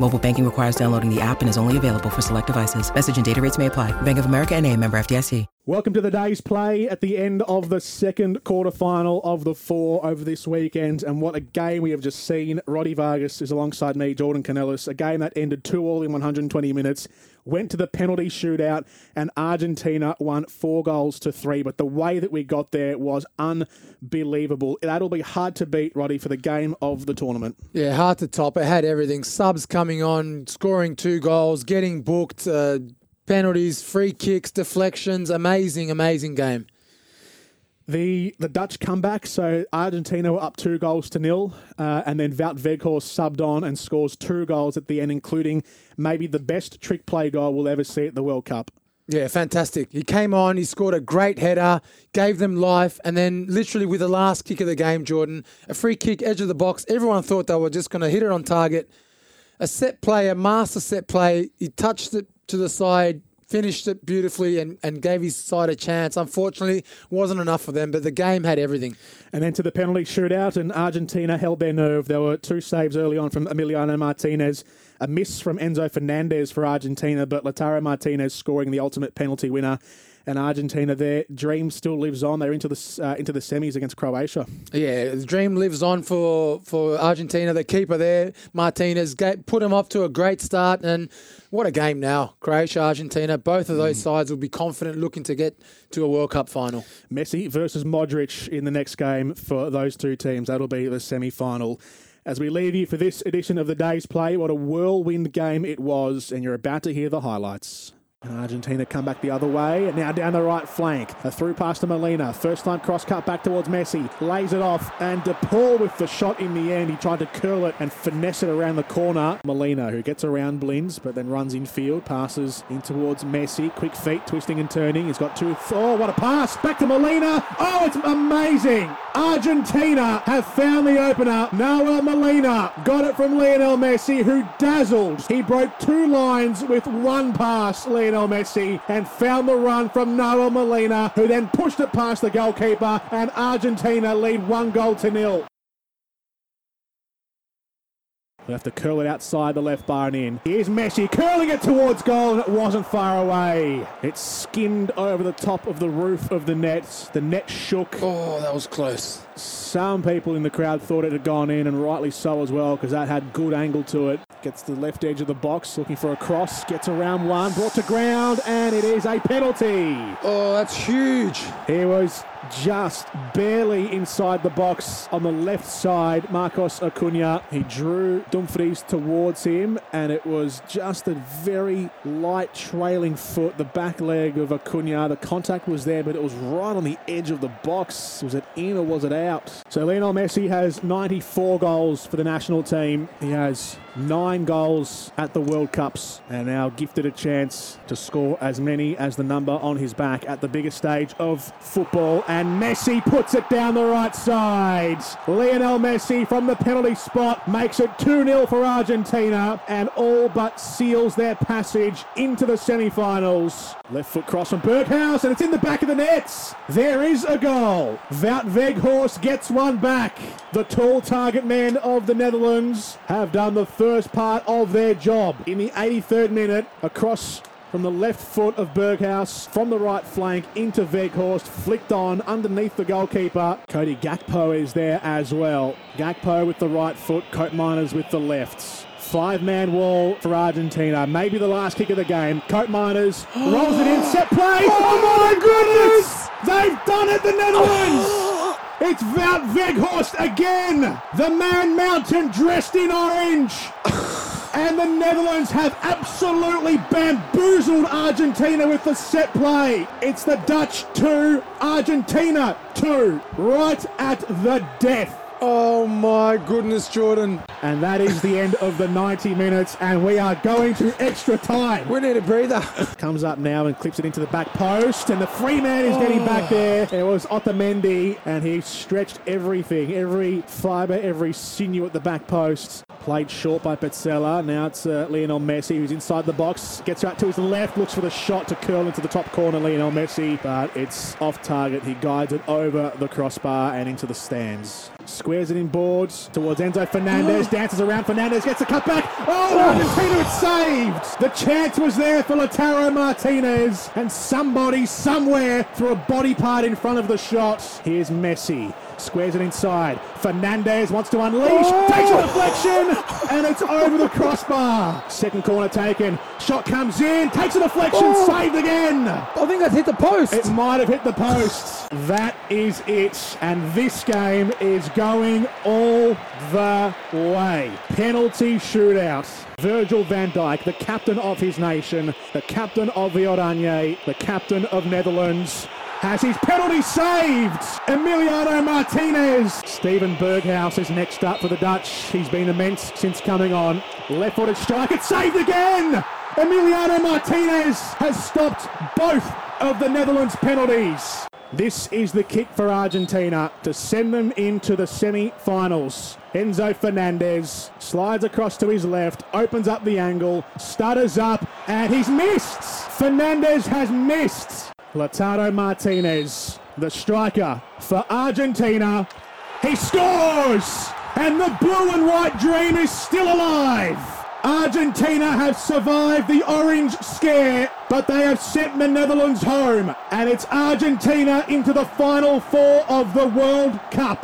Mobile banking requires downloading the app and is only available for select devices. Message and data rates may apply. Bank of America and a member FDIC. Welcome to the day's play at the end of the second quarterfinal of the four over this weekend. And what a game we have just seen. Roddy Vargas is alongside me, Jordan Canellis. A game that ended 2 all in 120 minutes, went to the penalty shootout, and Argentina won four goals to three. But the way that we got there was unbelievable. That'll be hard to beat, Roddy, for the game of the tournament. Yeah, hard to top. It had everything. Subs coming on, scoring two goals, getting booked, uh, penalties, free kicks, deflections. Amazing, amazing game. The the Dutch comeback, so Argentina were up two goals to nil, uh, and then Wout Weghorst subbed on and scores two goals at the end, including maybe the best trick play goal we'll ever see at the World Cup. Yeah, fantastic. He came on, he scored a great header, gave them life, and then literally with the last kick of the game, Jordan, a free kick, edge of the box. Everyone thought they were just going to hit it on target. A set play, a master set play. He touched it to the side, finished it beautifully, and, and gave his side a chance. Unfortunately, wasn't enough for them, but the game had everything. And then to the penalty shootout, and Argentina held their nerve. There were two saves early on from Emiliano Martinez, a miss from Enzo Fernandez for Argentina, but Lautaro Martinez scoring the ultimate penalty winner. And Argentina, their dream still lives on. They're into the uh, into the semis against Croatia. Yeah, the dream lives on for, for Argentina. The keeper there, Martinez, put them off to a great start. And what a game now. Croatia, Argentina, both of those sides will be confident looking to get to a World Cup final. Messi versus Modric in the next game for those two teams. That'll be the semi final. As we leave you for this edition of the day's play, what a whirlwind game it was, and you're about to hear the highlights. Argentina come back the other way, and now down the right flank. A through pass to Molina. First time cross cut back towards Messi. Lays it off, and De Paul with the shot in the end. He tried to curl it and finesse it around the corner. Molina, who gets around Blind, but then runs infield, passes in towards Messi. Quick feet, twisting and turning. He's got two. Oh, what a pass! Back to Molina. Oh, it's amazing! Argentina have found the opener. Nahuel Molina got it from Lionel Messi, who dazzled. He broke two lines with one pass, Lionel Messi, and found the run from Nahuel Molina, who then pushed it past the goalkeeper, and Argentina lead one goal to nil. They have to curl it outside the left bar and in. Here's Messi curling it towards goal, and it wasn't far away. It skimmed over the top of the roof of the net. The net shook. Oh, that was close. Some people in the crowd thought it had gone in, and rightly so as well, because that had good angle to it. Gets the left edge of the box, looking for a cross. Gets around one, brought to ground, and it is a penalty. Oh, that's huge. He was just barely inside the box on the left side. Marcos Acuna. He drew Dumfries towards him, and it was just a very light trailing foot, the back leg of Acuna. The contact was there, but it was right on the edge of the box. Was it in or was it out? So Lionel Messi has 94 goals for the national team. He has nine goals at the World Cups and now gifted a chance to score as many as the number on his back at the biggest stage of football. And Messi puts it down the right side. Lionel Messi from the penalty spot makes it 2 0 for Argentina and all but seals their passage into the semi finals. Left foot cross from Berghuis and it's in the back of the nets. There is a goal. Wout Weghorst gets one back. The tall target men of the Netherlands have done the first part of their job. In the 83rd minute, across from the left foot of Berghuis, from the right flank into Weghorst, flicked on underneath the goalkeeper. Cody Gakpo is there as well. Gakpo with the right foot, Koopmeiners with the left. Five man wall for Argentina. Maybe the last kick of the game. Koopmeiners rolls it in, set play. Oh my goodness! They've done it, the Netherlands! Oh It's Wout Weghorst again! The Man Mountain dressed in orange! and the Netherlands have absolutely bamboozled Argentina with the set play. It's the Dutch 2, Argentina 2, right at the death. Oh my goodness, Jordan. And that is the end of the 90 minutes, and we are going to extra time. We need a breather. Comes up now and clips it into the back post, and the free man is getting oh. back there. It was Otamendi, and he stretched everything, every fibre, every sinew at the back post. Played short by Pezzella. Now it's uh, Lionel Messi who's inside the box. Gets out to his left, looks for the shot to curl into the top corner. Lionel Messi, but it's off target. He guides it over the crossbar and into the stands. Squares it in boards towards Enzo Fernandez. dances around. Fernandez gets a cutback. Oh, Argentina, it's saved. The chance was there for Lautaro Martinez, and somebody somewhere threw a body part in front of the shot. Here's Messi. Squares it inside. Fernandez wants to unleash. Oh! Takes a deflection. And it's over the crossbar. Second corner taken. Shot comes in. Takes a deflection. Oh! Saved again. I think that hit the post. It might have hit the post. That is it. And this game is going all the way. Penalty shootout. Virgil van Dijk, the captain of his nation, the captain of the Oranje, the captain of Netherlands, has his penalty saved. Emiliano Martinez. Steven Berghuis is next up for the Dutch. He's been immense since coming on. Left footed strike. It's saved again. Emiliano Martinez has stopped both of the Netherlands penalties. This is the kick for Argentina to send them into the semi finals. Enzo Fernandez slides across to his left, opens up the angle, stutters up, and he's missed. Fernandez has missed. Lautaro Martinez, the striker for Argentina. He scores! And the blue and white dream is still alive. Argentina have survived the orange scare, but they have sent the Netherlands home. And it's Argentina into the final four of the World Cup.